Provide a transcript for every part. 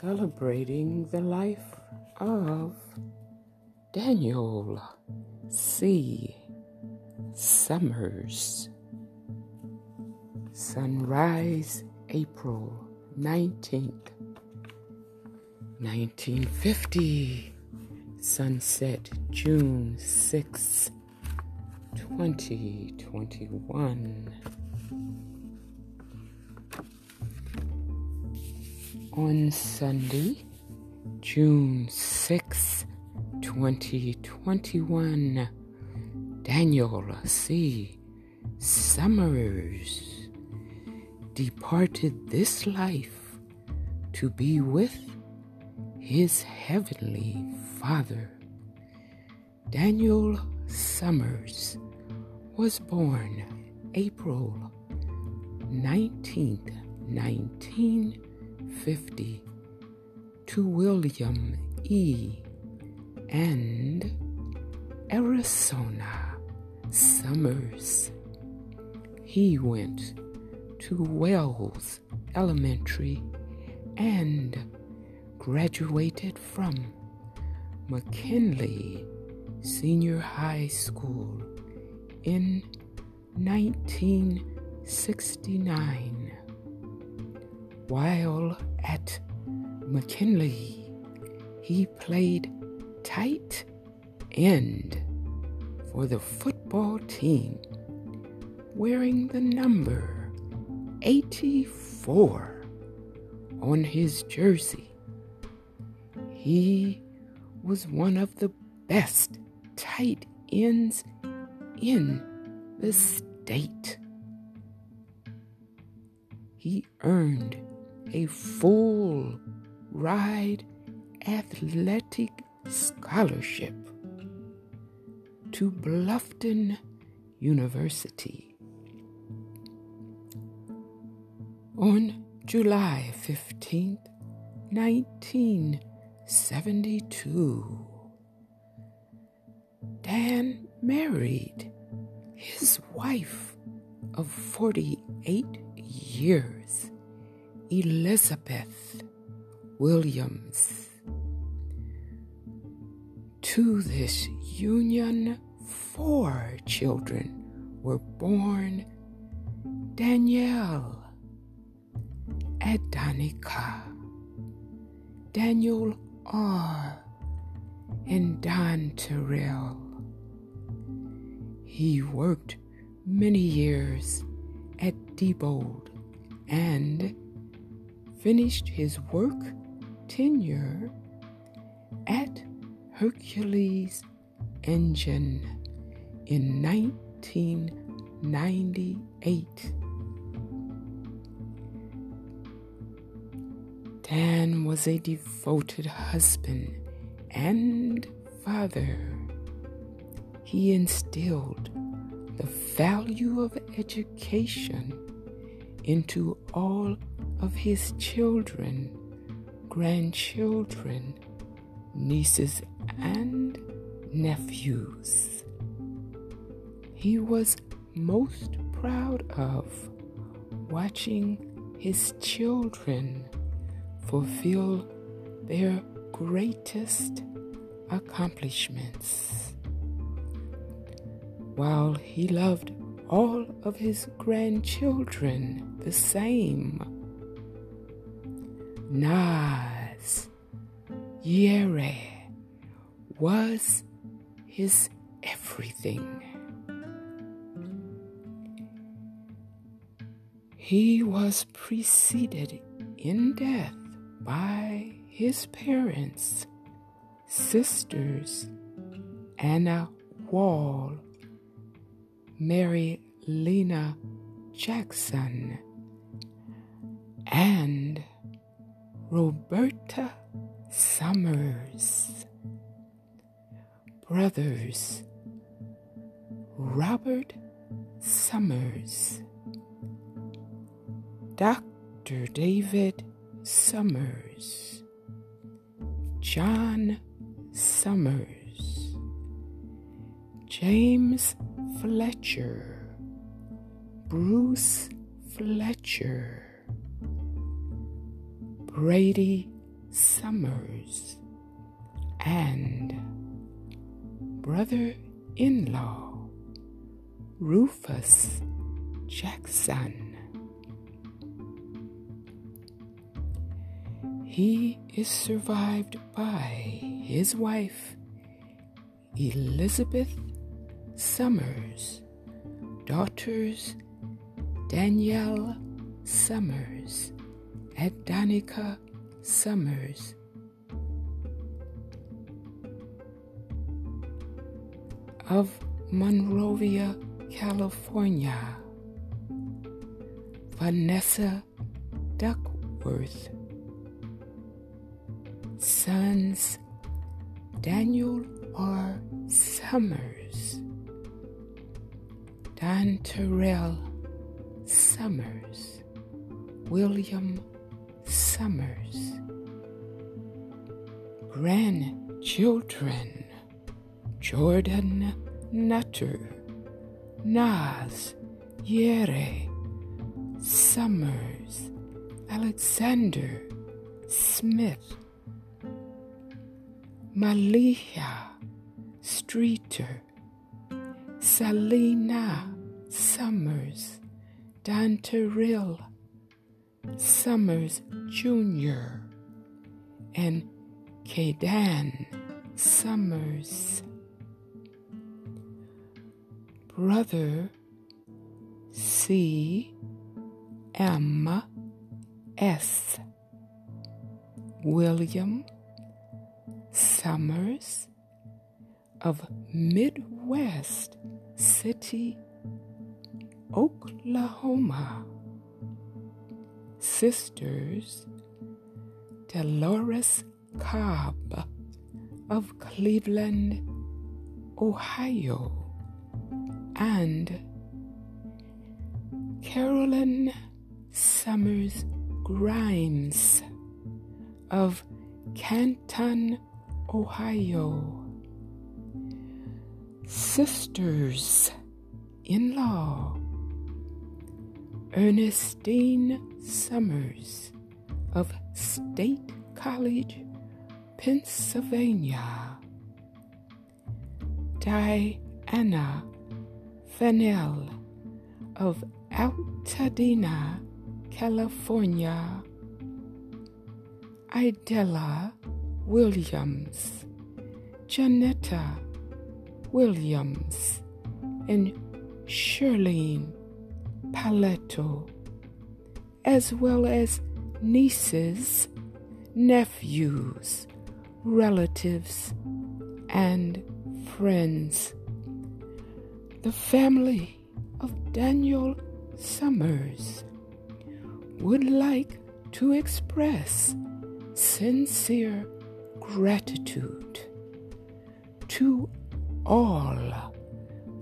celebrating the life of Daniel C. Summers. Sunrise, April 19th, 1950. Sunset, June 6th, 2021. On Sunday, June 6, 2021, Daniel C. Summers departed this life to be with his heavenly Father. Daniel Summers was born April 19th, 19. 50 to William E. and Arizona Summers. He went to Wells Elementary and graduated from McKinley Senior High School in 1969. While at McKinley, he played tight end for the football team, wearing the number 84 on his jersey. He was one of the best tight ends in the state. He earned a full ride athletic scholarship to Bluffton University. On July 15, 1972, Dan married his wife of 48 years Elizabeth Williams. To this union, four children were born Danielle, Adanika, Daniel R., and Don Terrell. He worked many years at Diebold and finished his work tenure at Hercules Engine in 1998. Dan was a devoted husband and father. He instilled the value of education into all of his children, grandchildren, nieces, and nephews. He was most proud of watching his children fulfill their greatest accomplishments. While he loved all of his grandchildren the same, Nas Yere was his everything. He was preceded in death by his parents, sisters, Anna Wall, Mary Lena Jackson, and Roberta Summers. Brothers Robert Summers, Dr. David Summers, John Summers, James Fletcher, Bruce Fletcher. Brady Summers and brother in law Rufus Jackson. He is survived by his wife, Elizabeth Summers, daughters Danielle Summers, and Danica Summers. Of Monrovia, California. Vanessa Duckworth. Sons Daniel R. Summers. Don Terrell Summers. William Summers. Grandchildren Jordan Nutter. Nas Yere Summers. Alexander Smith. Malia Streeter. Salina Summers. Don Terrell Summers Jr. and Kadan Summers. Brother C. M. S. William Summers of Midwest City, Oklahoma sisters Dolores Cobb of Cleveland, Ohio, and Carolyn Summers Grimes of Canton, Ohio. Sisters in law Ernestine Summers of State College, Pennsylvania. Diana Fennell of Altadena, California. Idella Williams, Janetta Williams, and Shirlene Paletto, as well as nieces, nephews, relatives, and friends. The family of Daniel Summers would like to express sincere gratitude to all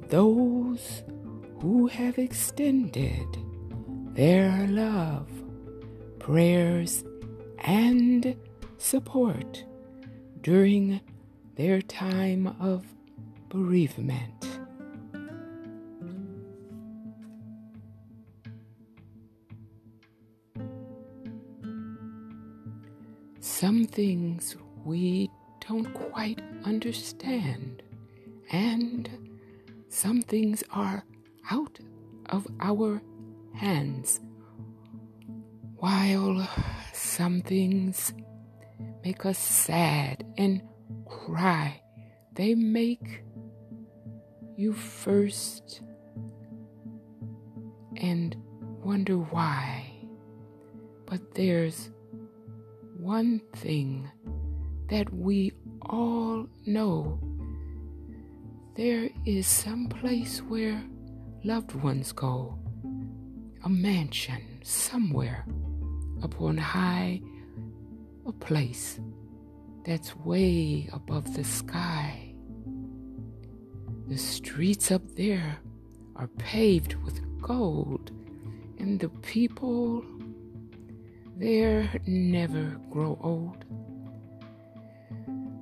those who have extended their love, prayers, and support during their time of bereavement. Some things we don't quite understand, and some things are out of our hands. While some things make us sad and cry, they make you first and wonder why. But there's one thing that we all know there is some place where loved ones go, a mansion somewhere upon high, a place that's way above the sky. The streets up there are paved with gold, and the people there never grow old.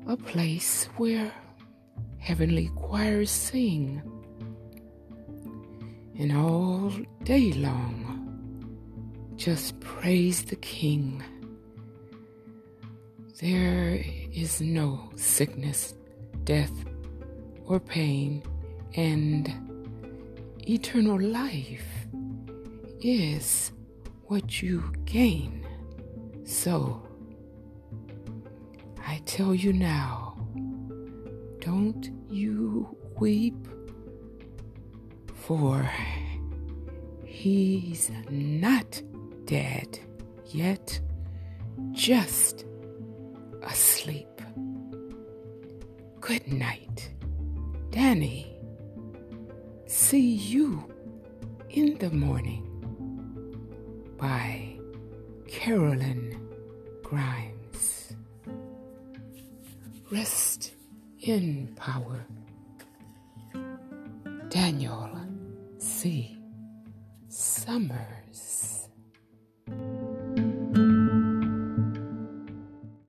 A place where heavenly choirs sing, and all day long just praise the King. There is no sickness, death, or pain, and eternal life is what you gain. So, I tell you now, don't you weep, for he's not dead yet, just asleep. Good night, Danny. See you in the morning by Carolyn Grimes. Rest in power. Daniel C. Summers.